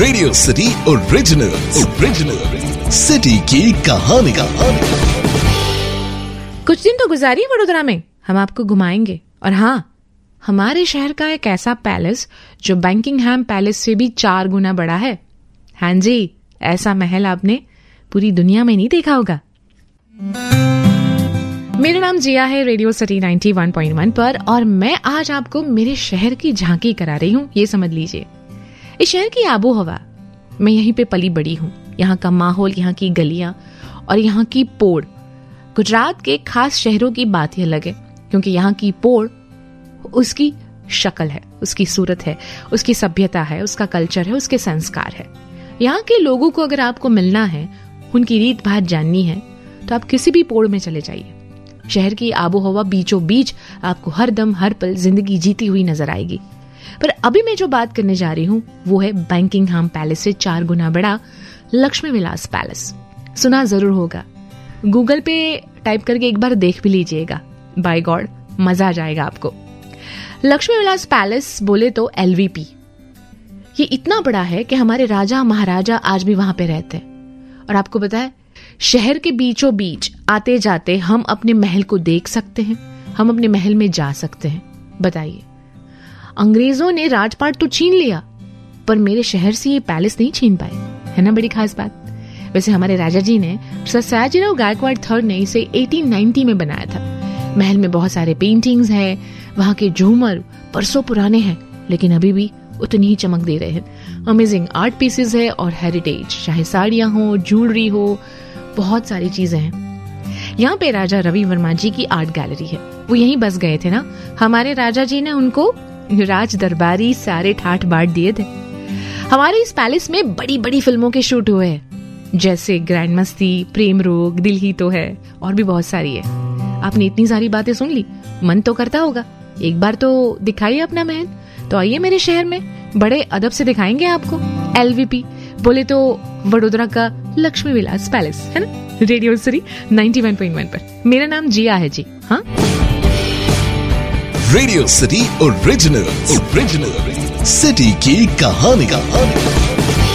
Radio City original original city की कहानी कुछ दिन तो गुजारी वडोदरा में। हम आपको घुमाएँगे। और हाँ हमारे शहर का एक ऐसा पैलेस, जो बैंकिंगहैम पैलेस से भी चार गुना बड़ा है। हाँ जी, ऐसा महल आपने पूरी दुनिया में नहीं देखा होगा। मेरा नाम जिया है रेडियो सिटी 91.1 पर, और मैं आज आपको मेरे शहर की झांकी करा रही हूँ। ये समझ लीजिए। इस शहर की आबो हवा मैं यहीं पे पली बड़ी हूँ। यहाँ का माहौल, यहाँ की गलियाँ और यहाँ की पोड़। गुजरात के खास शहरों की बात ही अलग है, क्योंकि यहाँ की पोड़ उसकी शक्ल है, उसकी सूरत है, उसकी सभ्यता है, उसका कल्चर है, उसके संस्कार है। यहाँ के लोगों को अगर आपको मिलना है, उनकी रीत भात जाननी है तो आप किसी भी पोड़ में चले जाइए। शहर की आबो हवा बीचों बीच आपको हर दम, हर पल ज़िंदगी जीती हुई नज़र आएगी। पर अभी मैं जो बात करने जा रही हूँ, वो है बैंकिंगहम पैलेस से चार गुना बड़ा लक्ष्मी विलास पैलेस। सुना ज़रूर होगा। गूगल पे टाइप करके एक बार देख भी लीजिएगा। बाय गॉड मज़ा आ जाएगा आपको। लक्ष्मी विलास पैलेस बोले तो एलवीपी ये इतना बड़ा है कि हमारे राजा महाराजा आज भी वहाँ पे रहते हैं। और आपको पता है, शहर के बीचों बीच आते जाते हम अपने महल को देख सकते हैं, हम अपने महल में जा सकते हैं। बताइए। अंग्रेज़ों ने राजपाट तो छीन लिया, पर मेरे शहर से ये पैलेस नहीं छीन पाए। है ना, बड़ी खास बात? वैसे हमारे राजा जी ने सयाजीराव गायकवाड़ थर्ड ने इसे 1890 में बनाया था। महल में बहुत सारे पेंटिंग्स हैं, वहाँ के झूमर परसों पुराने हैं, लेकिन अभी भी उतनी ही चमक दे रहे हैं। अमेजिंग आर्ट पीसेस है और हेरिटेज चाहे साड़ियाँ हो ज्वेलरी हो, बहुत सारी चीज़ें हैं। यहाँ पे राजा रवि वर्मा जी की आर्ट गैलरी है। वो यहीं बस गए थे ना? हमारे राजा जी ने उनको राज दरबारी सारे ठाठ बांट दिए थे। हमारे इस पैलेस में बड़ी बड़ी फ़िल्मों के शूट हुए हैं। जैसे ग्रैंड मस्ती, प्रेम रोग, दिल ही तो है, और भी बहुत सारी है। आपने इतनी सारी बातें सुन ली, मन तो करता होगा। एक बार तो दिखाइए अपना महल तो आइए मेरे शहर में। बड़े अदब से दिखाएँगे आपको। एलवीपी, बोले तो वडोदरा का लक्ष्मी विलास पैलेस, है ना? रेडियो सिटी 91.1 पर। मेरा नाम जिया है जी हाँ? Radio City original original city की कहानी कहानी.